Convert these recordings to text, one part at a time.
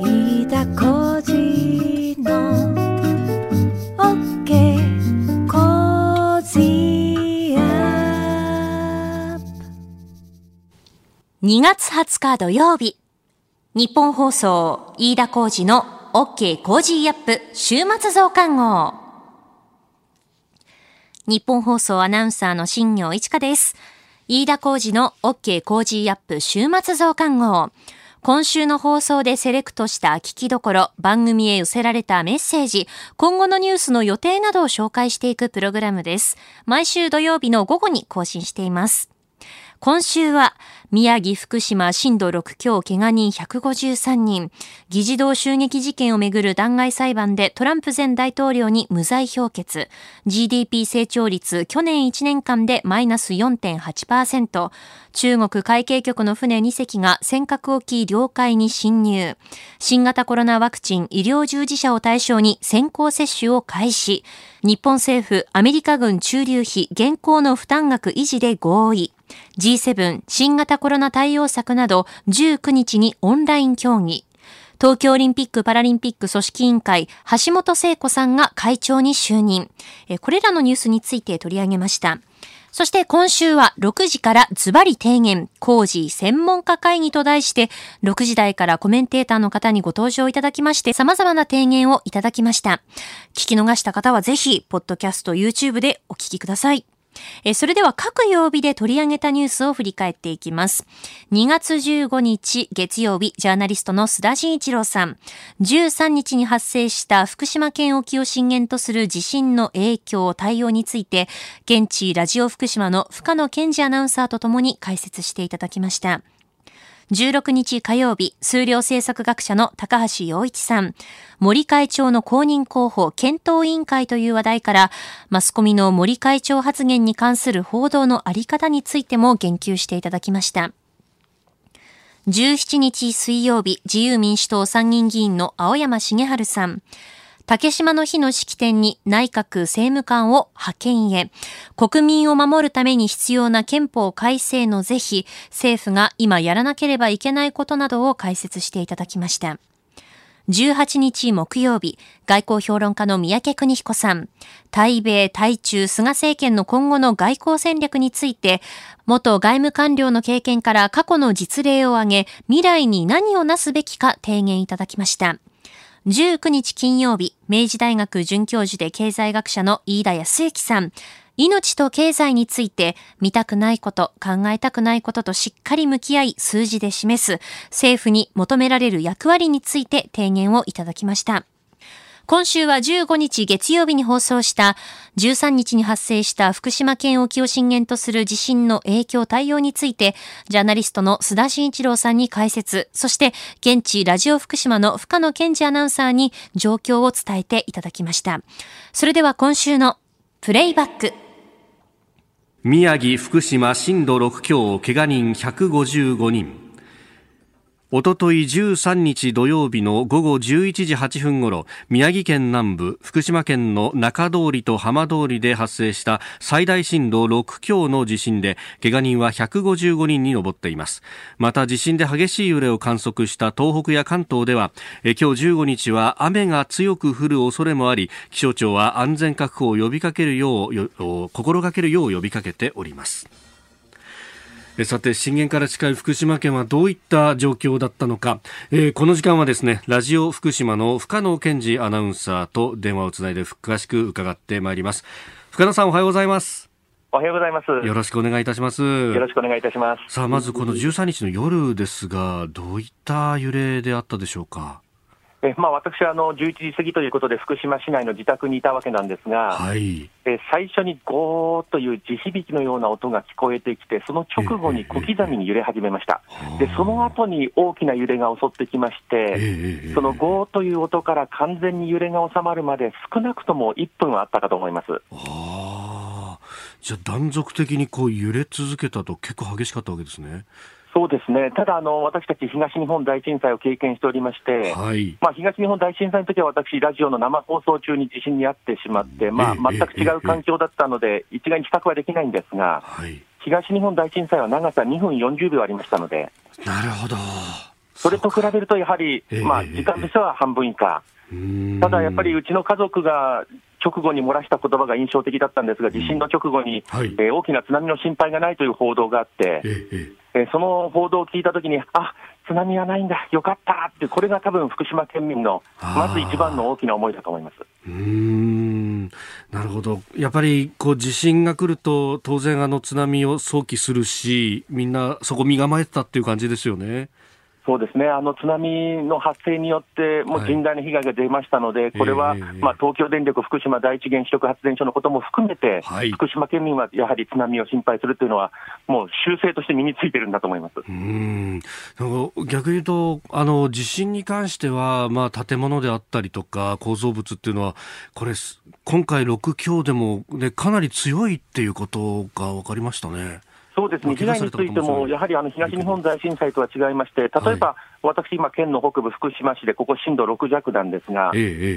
飯田浩司の OK コージーアップ2月20日土曜日。日本放送飯田浩司の OK コージーアップ週末増刊号日本放送アナウンサーの新業一華です。飯田浩司の OK コージーアップ週末増刊号。今週の放送でセレクトした聞きどころ、番組へ寄せられたメッセージ、今後のニュースの予定などを紹介していくプログラムです。毎週土曜日の午後に更新しています。今週は、宮城、福島、震度6強、怪我人153人、議事堂襲撃事件をめぐる弾劾裁判でトランプ前大統領に無罪評決、GDP 成長率去年1年間でマイナス4.8%、中国海警局の船2隻が尖閣沖領海に侵入、新型コロナワクチン医療従事者を対象に先行接種を開始、日本政府、アメリカ軍駐留費現行の負担額維持で合意、G7 新型コロナ対応策など19日にオンライン協議。東京オリンピック・パラリンピック組織委員会、橋本聖子さんが会長に就任。これらのニュースについて取り上げました。そして今週は6時からズバリ提言、工事専門家会議と題して、6時台からコメンテーターの方にご登場いただきまして、様々な提言をいただきました。聞き逃した方はぜひ、ポッドキャスト、YouTube でお聞きください。えそれでは各曜日で取り上げたニュースを振り返っていきます。2月15日月曜日、ジャーナリストの須田慎一郎さん。13日に発生した福島県沖を震源とする地震の影響、対応について、現地ラジオ福島の深野健二アナウンサーとともに解説していただきました。16日火曜日、数量政策学者の高橋洋一さん、森会長の公認候補検討委員会という話題から、マスコミの森会長発言に関する報道のあり方についても言及していただきました。17日水曜日、自由民主党参議院議員の青山茂春さん、竹島の日の式典に内閣政務官を派遣へ、国民を守るために必要な憲法改正の是非、政府が今やらなければいけないことなどを解説していただきました。18日木曜日、外交評論家の三宅邦彦さん、対米、対中、菅政権の今後の外交戦略について、元外務官僚の経験から過去の実例を挙げ、未来に何をなすべきか提言いただきました。19日金曜日、明治大学准教授で経済学者の飯田康之さん、命と経済について見たくないこと、考えたくないこととしっかり向き合い数字で示す政府に求められる役割について提言をいただきました。今週は15日月曜日に放送した13日に発生した福島県沖を震源とする地震の影響対応についてジャーナリストの須田慎一郎さんに解説、そして現地ラジオ福島の深野健二アナウンサーに状況を伝えていただきました。それでは今週のプレイバック。宮城、福島震度6強、怪我人155人。おととい13日土曜日の午後11時8分ごろ、宮城県南部、福島県の中通りと浜通りで発生した最大震度6強の地震で、怪我人は155人に上っています。また地震で激しい揺れを観測した東北や関東では、え今日15日は雨が強く降る恐れもあり、気象庁は安全確保を呼びかけるよう、心がけるよう呼びかけております。えさて震源から近い福島県はどういった状況だったのか、えーこの時間はですねラジオ福島の深野健二アナウンサーと電話をつないで詳しく伺ってまいります。深野さんおはようございます。おはようございます。よろしくお願いいたします。よろしくお願いいたします。さあまずこの13日の夜ですがどういった揺れであったでしょうかえまあ、私はあの11時過ぎということで、福島市内の自宅にいたわけなんですが、はい。え最初にゴーという地響きのような音が聞こえてきて、その直後に小刻みに揺れ始めました。で、その後に大きな揺れが襲ってきまして、ええそのゴーという音から完全に揺れが収まるまで、少なくとも1分はあったかと思います。ああじゃあ断続的にこう揺れ続けたと結構激しかったわけですねそうですね、ただあの、私たち東日本大震災を経験しておりまして、はい。まあ、東日本大震災の時は私、ラジオの生放送中に地震に遭ってしまって、まあ、ええ全く違う環境だったので、一概に比較はできないんですが、はい。東日本大震災は長さ2分40秒ありましたので、なるほど。それと比べると、やはり、ええまあ、時間としては半分以下、ただやっぱりうちの家族が直後に漏らした言葉が印象的だったんですが、地震の直後に、はい。えー大きな津波の心配がないという報道があって、ええええーその報道を聞いたときに、あ津波はないんだ、よかったって、これが多分福島県民のまず一番の大きな思いだと思います。えうーんなるほどやっぱりこう地震が来ると当然あの津波を想起するしみんなそこ身構えてたっていう感じですよね。そうですね、あの津波の発生によって、もうはい。甚大な被害が出ましたので、これは、ええ。まあ、東京電力福島第一原子力発電所のことも含めて、はい。福島県民はやはり津波を心配するというのは、もう習性として身についてるんだと思います。うーん。逆に言うとあの地震に関しては、まあ、建物であったりとか構造物っていうのはこれす今回6強でも、ね、かなり強いっていうことが分かりましたね。そうですね、被害についても、やはりあの東日本大震災とは違いまして、例えば、私、今、県の北部、福島市で、ここ震度6弱なんですが、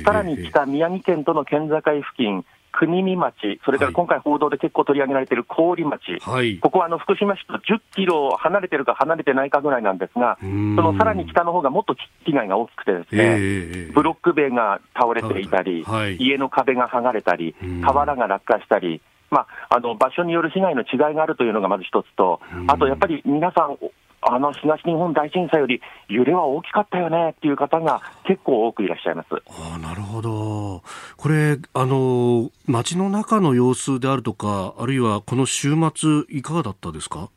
さらに北、宮城県との県境付近、国見町、それから今回報道で結構取り上げられている郡町、はい。ここはあの福島市と10キロ離れてるか離れてないかぐらいなんですが、そのさらに北の方がもっと被害が大きくてですね、ブロック塀が倒れていたり、はい。家の壁が剥がれたりうん、瓦が落下したり、まあ、あの場所による被害の違いがあるというのがまず一つとう、んあとやっぱり皆さん、あの東日本大震災より揺れは大きかったよねっていう方が結構多くいらっしゃいます。ああなるほど。これ、あの、街の中の様子であるとか、あるいはこの週末、いかがだったですか？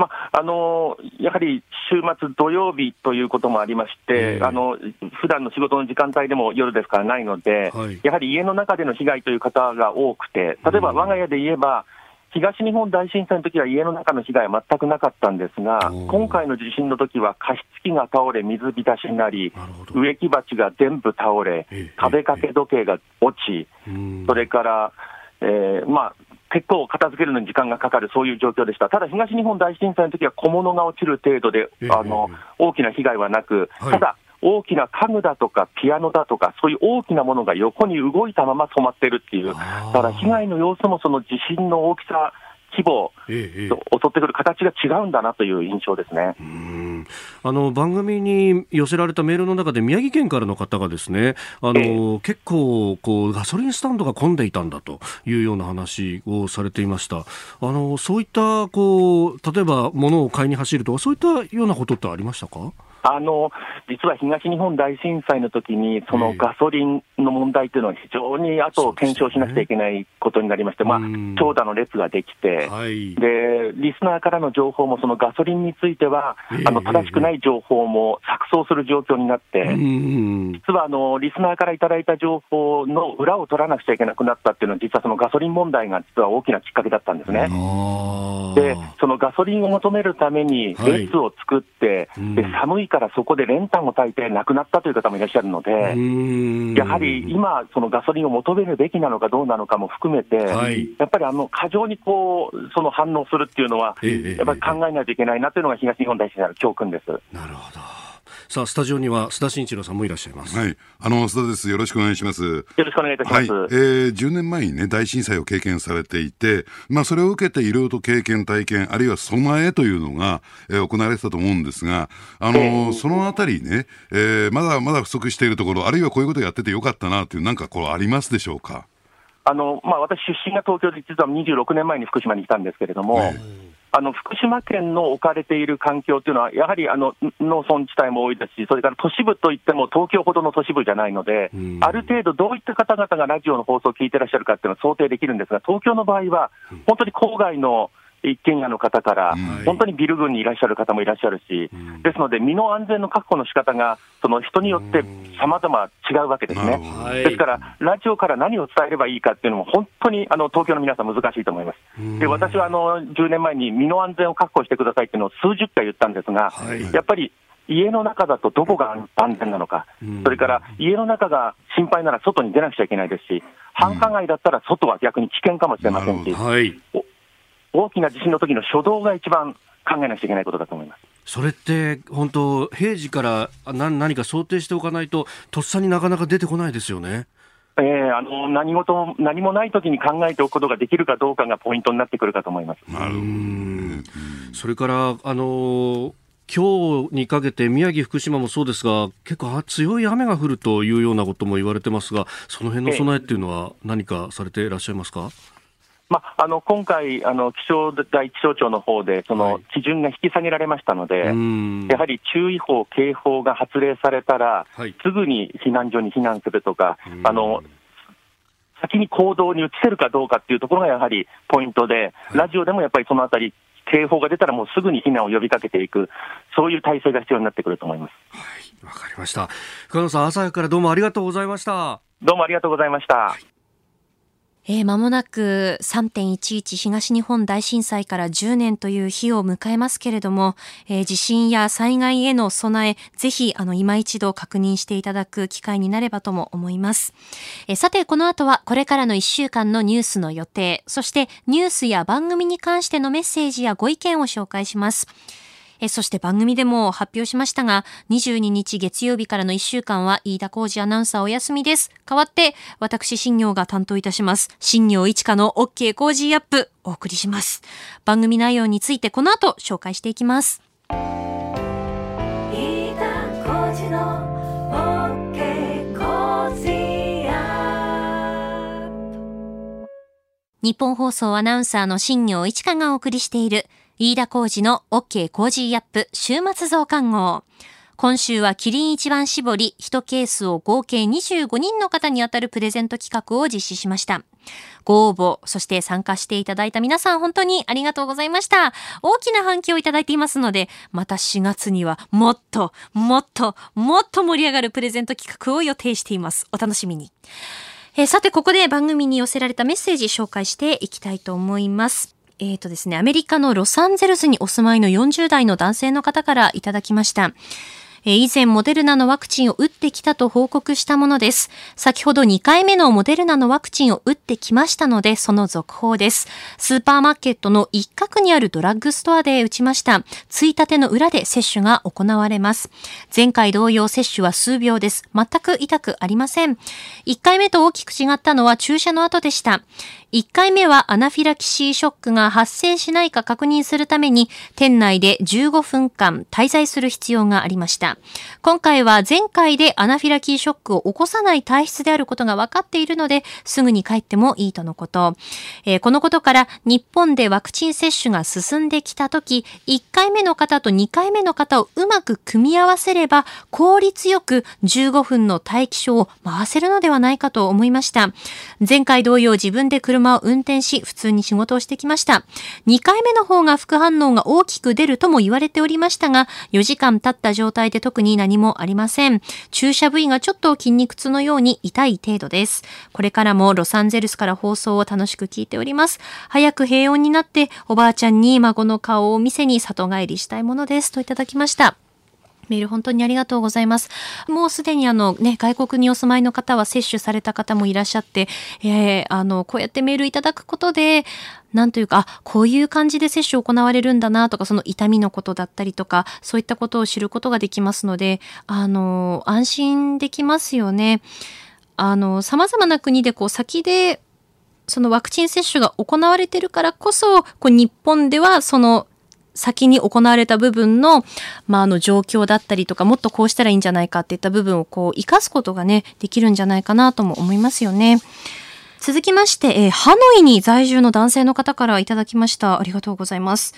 まああのやはり週末土曜日ということもありまして、ええ。あの普段の仕事の時間帯でも夜ですからないので、はい。やはり家の中での被害という方が多くて、例えばうん。我が家で言えば、東日本大震災の時は家の中の被害は全くなかったんですが今回の地震の時は加湿器が倒れ、水浸しになり植木鉢が全部倒れええ、壁掛け時計が落ち、うん。それから、えーまあ、結構片付けるのに時間がかかる、そういう状況でした。ただ、東日本大震災の時は小物が落ちる程度で、ええあのええ。大きな被害はなく、はい。ただ、大きな家具だとかピアノだとか、そういう大きなものが横に動いたまま染まってるっていう、だから被害の様子もその地震の大きさ、規模、え襲ってくる形が違うんだなという印象ですね。うんあの番組に寄せられたメールの中で宮城県からの方がですねあの、結構こうガソリンスタンドが混んでいたんだというような話をされていました。あのそういったこう例えば物を買いに走るとかそういったようなことってありましたか？あの実は東日本大震災の時に、そのガソリンの問題というのは非常に後を検証しなくちゃいけないことになりまして、まあうん、長蛇の列ができて、はい。で、リスナーからの情報も、そのガソリンについては、ええ。あの正しくない情報も錯綜する状況になって、うん実はあのリスナーからいただいた情報の裏を取らなくちゃいけなくなったっていうのは、実はそのガソリン問題が実は大きなきっかけだったんですね。で、そのガソリンを求めるためにはい。列を作って、うん。で寒いからそこで練炭を焚いて亡くなったという方もいらっしゃるので、うん。やはり今、そのガソリンを求めるべきなのかどうなのかも含めて、はい。やっぱりあの過剰にこうその反応するっていうのは、ええやっぱり考えないといけないなというのが東日本大震災の教訓です。なるほどさあスタジオには須田慎一郎さんもいらっしゃいます、はい、あの須田です。よろしくお願いします。よろしくお願いいたします。はい、えー、10年前にね、大震災を経験されていて、まあ、それを受けていろいろと経験、体験、あるいは備えというのが、えー行われてたと思うんですが、あのーそのあたりね、えーまだまだ不足しているところ、あるいはこういうことをやっててよかったなという、なんかこうありますでしょうか？あのまあ、私、出身が東京で、実は26年前に福島に来たんですけれども、えあの福島県の置かれている環境というのは、やはりあの農村地帯も多いですし、それから都市部といっても東京ほどの都市部じゃないので、うん。ある程度、どういった方々がラジオの放送を聞いてらっしゃるかっていうのは想定できるんですが、東京の場合は、本当に郊外の一軒家の方からうん、本当にビル群にいらっしゃる方もいらっしゃるし、ん。ですので、身の安全の確保の仕方が、その人によって様々違うわけですね。ですから、ラジオから何を伝えればいいかっていうのも、本当にあの東京の皆さん、難しいと思います。で私はあの10年前に身の安全を確保してくださいっていうのを数十回言ったんですが、はい。やっぱり家の中だとどこが安全なのかうん、それから家の中が心配なら外に出なくちゃいけないですし、繁華街だったら外は逆に危険かもしれませんしはい大きな地震の時の初動が一番考えなくちゃいけないことだと思います。それって本当平時から何何か想定しておかないととっさになかなか出てこないですよね。えーあの何事何もない時に考えておくことができるかどうかがポイントになってくるかと思います。それからあの今日にかけて宮城、福島もそうですが結構強い雨が降るというようなことも言われてますがその辺の備えっていうのは何かされていらっしゃいますか、まあ、あの今回、あの気象台気象庁の方で、その基準が引き下げられましたので、うん。やはり注意報、警報が発令されたら、はい。すぐに避難所に避難するとかうん、あの先に行動に移せるかどうかっていうところがやはりポイントで、ラジオでもやっぱりそのあたり、警報が出たらもうすぐに避難を呼びかけていく、そういう体制が必要になってくると思います。わかりました。深野さん朝からどうもありがとうございました。どうもありがとうございました。えー、間もなく3.11東日本大震災から10年という日を迎えますけれども、えー地震や災害への備え、ぜひ、あの、今一度確認していただく機会になればとも思います。えーさて、この後はこれからの1週間のニュースの予定、そしてニュースや番組に関してのメッセージやご意見を紹介します。えーそして番組でも発表しましたが、22日月曜日からの1週間は飯田浩司アナウンサーお休みです。代わって、私、新行が担当いたします。新行市佳の OK Cozy up、お送りします。番組内容についてこの後紹介していきます。飯田浩司の OK コージーアップ日本放送アナウンサーの新業一華がお送りしている、飯田浩二の OK 工事アップ週末増刊号。今週はキリン一番絞り1ケースを合計25人の方に当たるプレゼント企画を実施しました。ご応募、そして参加していただいた皆さん本当にありがとうございました。大きな反響をいただいていますので、また4月にはもっと、もっと、もっと盛り上がるプレゼント企画を予定しています。お楽しみに。えさて、ここで番組に寄せられたメッセージ紹介していきたいと思います。えっ、とですね、アメリカのロサンゼルスにお住まいの40代の男性の方からいただきました。以前モデルナのワクチンを打ってきたと報告したものです。先ほど2回目のモデルナのワクチンを打ってきましたので、その続報です。スーパーマーケットの一角にあるドラッグストアで打ちました。ついたての裏で接種が行われます。前回同様接種は数秒です。全く痛くありません。1回目と大きく違ったのは注射の後でした。1回目はアナフィラキシーショックが発生しないか確認するために店内で15分間滞在する必要がありました。今回は前回でアナフィラキーショックを起こさない体質であることが分かっているので、すぐに帰ってもいいとのこと。えーこのことから日本でワクチン接種が進んできたとき、1回目の方と2回目の方をうまく組み合わせれば、効率よく15分の待機所を回せるのではないかと思いました。前回同様自分で車を運転し、普通に仕事をしてきました。2回目の方が副反応が大きく出るとも言われておりましたが、4時間経った状態で特に何もありません。注射部位がちょっと筋肉痛のように痛い程度です。これからもロサンゼルスから放送を楽しく聞いております。早く平穏になって、おばあちゃんに孫の顔を見せに里帰りしたいものです。といただきました。メール本当にありがとうございます。もうすでにあのね、外国にお住まいの方は接種された方もいらっしゃって、えーあの、こうやってメールいただくことで、なんというか、あ、こういう感じで接種行われるんだなとか、その痛みのことだったりとか、そういったことを知ることができますので、あの、安心できますよね。あの、様々な国でこう先で、そのワクチン接種が行われてるからこそ、こう日本ではその先に行われた部分の、まあ、あの状況だったりとか、もっとこうしたらいいんじゃないかっていった部分をこう活かすことがね、できるんじゃないかなとも思いますよね。続きまして、えーハノイに在住の男性の方からいただきました。ありがとうございます。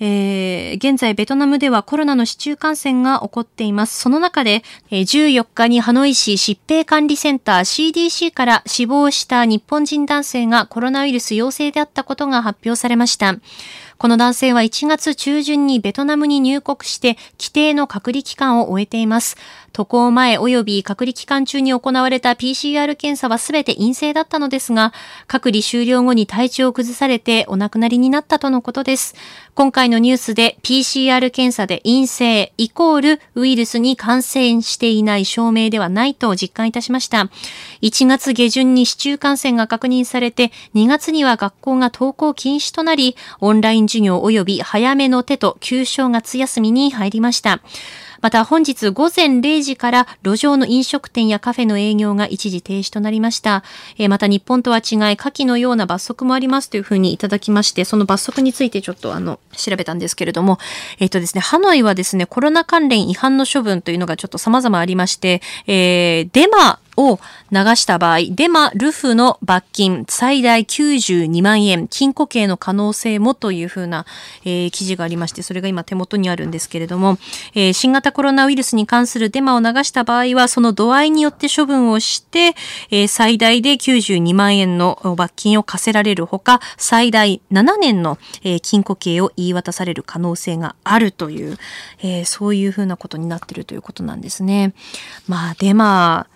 えー現在ベトナムではコロナの市中感染が起こっています。その中で、えー14日にハノイ市疾病管理センター CDC から死亡した日本人男性がコロナウイルス陽性であったことが発表されました。この男性は1月中旬にベトナムに入国して規定の隔離期間を終えています。渡航前及び隔離期間中に行われた PCR 検査はすべて陰性だったのですが、隔離終了後に体調を崩されてお亡くなりになったとのことです。今回のニュースで PCR 検査で陰性イコールウイルスに感染していない証明ではないと実感いたしました。1月下旬に市中感染が確認されて、2月には学校が登校禁止となり、オンライン授業及び早めの手と旧正月休みに入りました。また本日午前0時から路上の飲食店やカフェの営業が一時停止となりました。えーまた日本とは違い、下記のような罰則もありますというふうにいただきまして、その罰則についてちょっとあの、調べたんですけれども、えっ、とですね、ハノイはですね、コロナ関連違反の処分というのがちょっと様々ありまして、えーデマを流した場合、デマ、ルフの罰金最大92万円、禁錮刑の可能性もというふうな、えー記事がありまして、それが今手元にあるんですけれども、えー新型コロナウイルスに関するデマを流した場合は、その度合いによって処分をして、えー最大で92万円の罰金を課せられるほか、最大7年の、えー禁錮刑を言い渡される可能性があるという、えーそういうふうなことになっているということなんですね。まあ、デマ、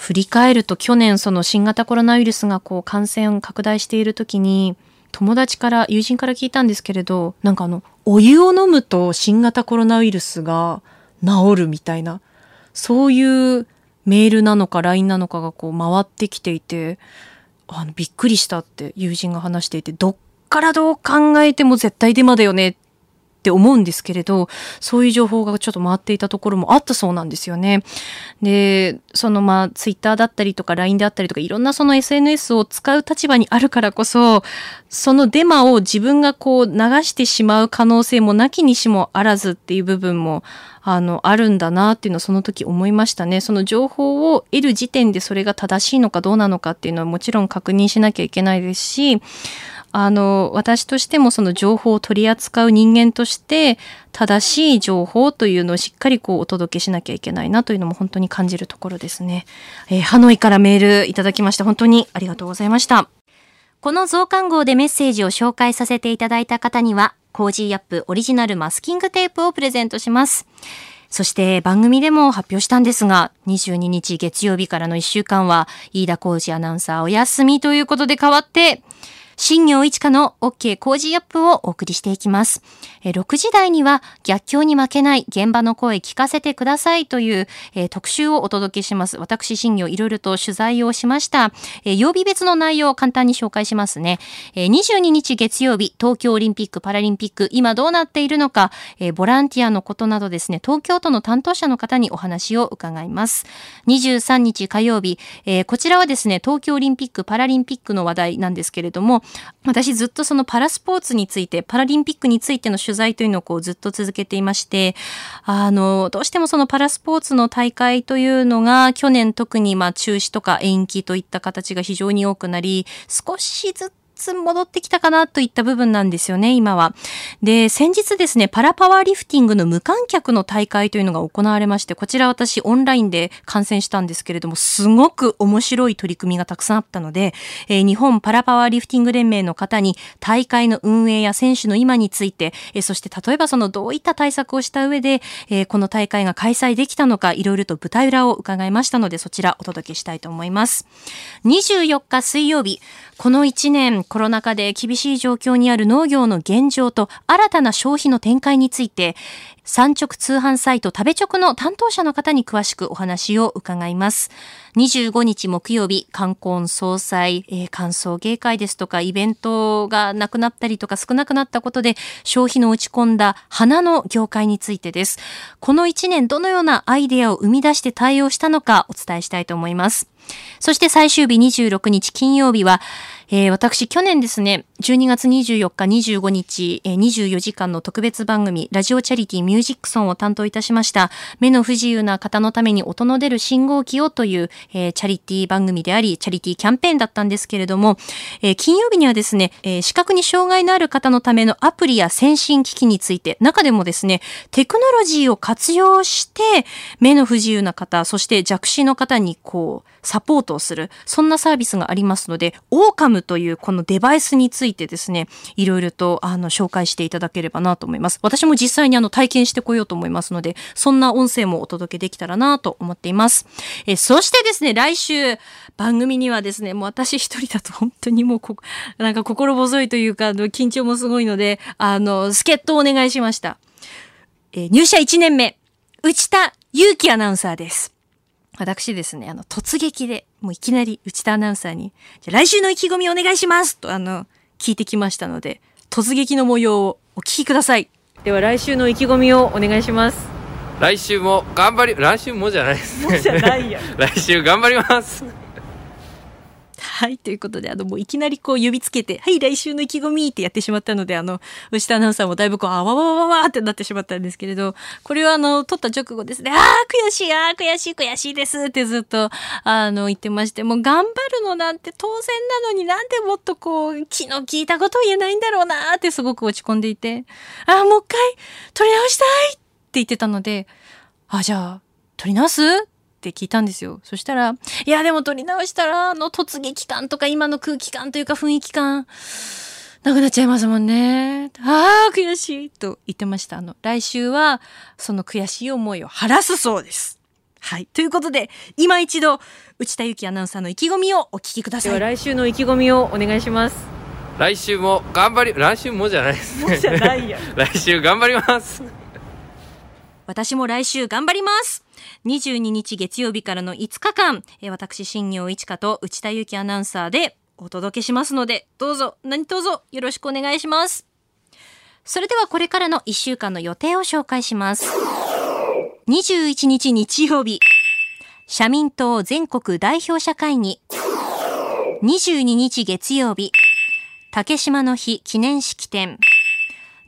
振り返ると去年その新型コロナウイルスがこう感染拡大している時に友達から友人から聞いたんですけれどなんかあのお湯を飲むと新型コロナウイルスが治るみたいなそういうメールなのか LINE なのかがこう回ってきていてあのびっくりしたって友人が話していてどっからどう考えても絶対デマだよねっって思うんですけれど、そういう情報がちょっと回っていたところもあったそうなんですよね。で、そのまあ、ツイッターだったりとか LINE であったりとか、いろんなその SNS を使う立場にあるからこそ、そのデマを自分がこう流してしまう可能性もなきにしもあらずっていう部分も、あの、あるんだなっていうのをその時思いましたね。その情報を得る時点でそれが正しいのかどうなのかっていうのはもちろん確認しなきゃいけないですし、あの、私としてもその情報を取り扱う人間として、正しい情報というのをしっかりこうお届けしなきゃいけないなというのも本当に感じるところですね。えーハノイからメールいただきまして本当にありがとうございました。この増刊号でメッセージを紹介させていただいた方には、 Cozy up オリジナルマスキングテープをプレゼントします。そして番組でも発表したんですが、22日月曜日からの1週間は、飯田浩司アナウンサーお休みということで変わって、新業一課の OK 工事アップをお送りしていきます。え6時台には逆境に負けない現場の声聞かせてくださいという、特集をお届けします。私、新行いろいろと取材をしました。え曜日別の内容を簡単に紹介しますね。え22日月曜日、東京オリンピック・パラリンピック、今どうなっているのか、えボランティアのことなどですね、東京都の担当者の方にお話を伺います。23日火曜日、えこちらはですね、東京オリンピック・パラリンピックの話題なんですけれども、私ずっとそのパラスポーツについて、パラリンピックについての取取材というのをこうずっと続けていまして、あの、どうしてもそのパラスポーツの大会というのが去年特にまあ中止とか延期といった形が非常に多くなり、少しずつ戻ってきたかなといった部分なんですよね、今は。で、先日ですね、パラパワーリフティングの無観客の大会というのが行われまして、こちら私オンラインで観戦したんですけれども、すごく面白い取り組みがたくさんあったので、えー日本パラパワーリフティング連盟の方に大会の運営や選手の今について、えーそして例えばそのどういった対策をした上で、えーこの大会が開催できたのか、いろいろと舞台裏を伺いましたので、そちらお届けしたいと思います。24日水曜日、この1年コロナ禍で厳しい状況にある農業の現状と新たな消費の展開について、産直通販サイト食べ直の担当者の方に詳しくお話を伺います。25日木曜日、冠婚葬祭、えー、歓送迎会ですとか、イベントがなくなったりとか少なくなったことで、消費の落ち込んだ花の業界についてです。この1年どのようなアイデアを生み出して対応したのかお伝えしたいと思います。そして最終日26日金曜日は、えー私去年ですね、12月24日25日、えー24時間の特別番組、ラジオチャリティミュージックソンを担当いたしました、目の不自由な方のために音の出る信号機をという、えーチャリティ番組であり、チャリティキャンペーンだったんですけれども、えー金曜日にはですね、えー視覚に障害のある方のためのアプリや先進機器について、中でもですね、テクノロジーを活用して、目の不自由な方、そして弱視の方にこう、サポートをする、そんなサービスがありますので、オーカムというこのデバイスについてですね、いろいろとあの紹介していただければなと思います。私も実際にあの体験してこようと思いますので、そんな音声もお届けできたらなと思っています。えそしてですね、来週、番組にはですね、もう私一人だと本当にもうこ、なんか心細いというか、あの緊張もすごいので、あの、助っ人をお願いしました。えー入社1年目、内田祐樹アナウンサーです。私ですね、あの、突撃で、もういきなり内田アナウンサーに、じゃあ来週の意気込みお願いしますと、あの、聞いてきましたので、突撃の模様をお聞きください。では来週の意気込みをお願いします。来週も頑張り来週もじゃないですねじゃないや 来週頑張りますはい。ということで、あの、もういきなりこう指つけて、はい、来週の意気込みってやってしまったので、あの、牛田アナウンサーもだいぶこう、あわわわわわってなってしまったんですけれど、これはあの、撮った直後ですね、ああ、悔しい、ああ、悔しい、悔しいですってずっと、あの、言ってまして、もう頑張るのなんて当然なのになんでもっとこう、気の利いたことを言えないんだろうなってすごく落ち込んでいて、ああ、もう一回、撮り直したいって言ってたので、あ、じゃあ、撮り直す？って聞いたんですよ。そしたら、いや、でも撮り直したら、あの突撃感とか今の空気感というか雰囲気感、なくなっちゃいますもんね。ああ、悔しいと言ってました。あの、来週は、その悔しい思いを晴らすそうです。はい。ということで、今一度、内田有紀アナウンサーの意気込みをお聞きください。では来週の意気込みをお願いします。来週も頑張り来週もじゃないですねじゃないや。来週頑張ります私も来週頑張ります22日月曜日からの5日間、え私、新業一華と内田有紀アナウンサーでお届けしますので、どうぞ、何卒よろしくお願いします。それではこれからの1週間の予定を紹介します。21日日曜日、社民党全国代表者会議。22日月曜日、竹島の日記念式典。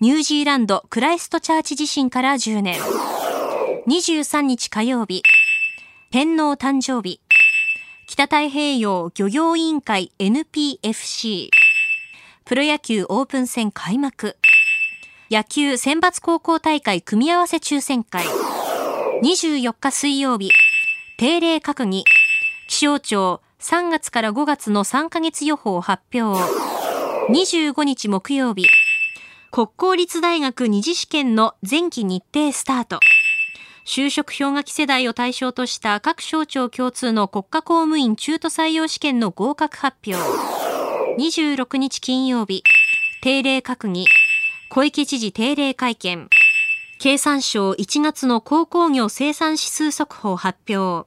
ニュージーランドクライストチャーチ地震から10年。23日火曜日、天皇誕生日、北太平洋漁業委員会 NPFC、プロ野球オープン戦開幕、野球選抜高校大会組み合わせ抽選会、24日水曜日、定例閣議、気象庁3月から5月の3ヶ月予報発表、25日木曜日、国公立大学二次試験の前期日程スタート。就職氷河期世代を対象とした各省庁共通の国家公務員中途採用試験の合格発表。26日金曜日、定例閣議、小池知事定例会見。経産省1月の鉱工業生産指数速報発表。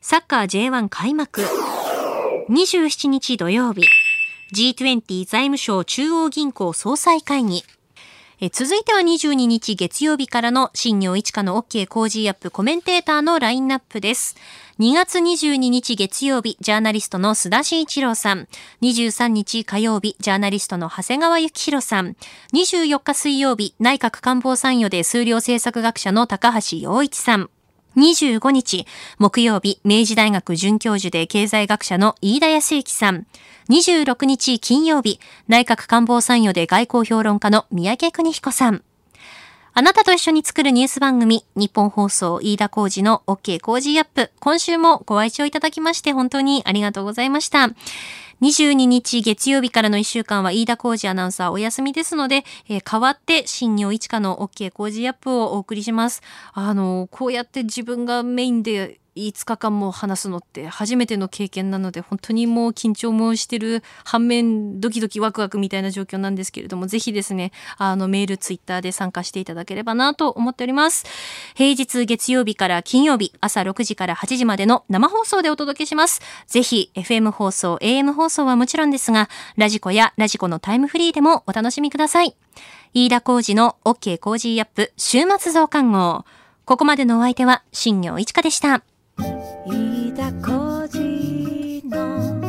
サッカー J1 開幕。27日土曜日、G20 財務省中央銀行総裁会議。え続いては22日月曜日からの新業一華の OK コージーアップコメンテーターのラインナップです。2月22日月曜日、ジャーナリストの須田慎一郎さん。23日火曜日、ジャーナリストの長谷川幸宏さん。24日水曜日、内閣官房参与で数量政策学者の高橋洋一さん。25日、木曜日、明治大学准教授で経済学者の飯田康之さん。26日、金曜日、内閣官房参与で外交評論家の三宅邦彦さん。あなたと一緒に作るニュース番組、日本放送飯田浩二の OK 工事アップ。今週もご愛聴いただきまして本当にありがとうございました。22日月曜日からの1週間は飯田浩二アナウンサーお休みですので、えー代わって新業一華の OK 工事アップをお送りします。あの、こうやって自分がメインで5日間も話すのって初めての経験なので本当にもう緊張もしてる反面ドキドキワクワクみたいな状況なんですけれどもぜひですねあのメールツイッターで参加していただければなと思っております。平日月曜日から金曜日朝6時から8時までの生放送でお届けします。ぜひ FM 放送 AM 放送はもちろんですがラジコやラジコのタイムフリーでもお楽しみください。飯田浩二の OK 工事アップ週末増刊号。ここまでのお相手は新業一華でした。飯田浩二の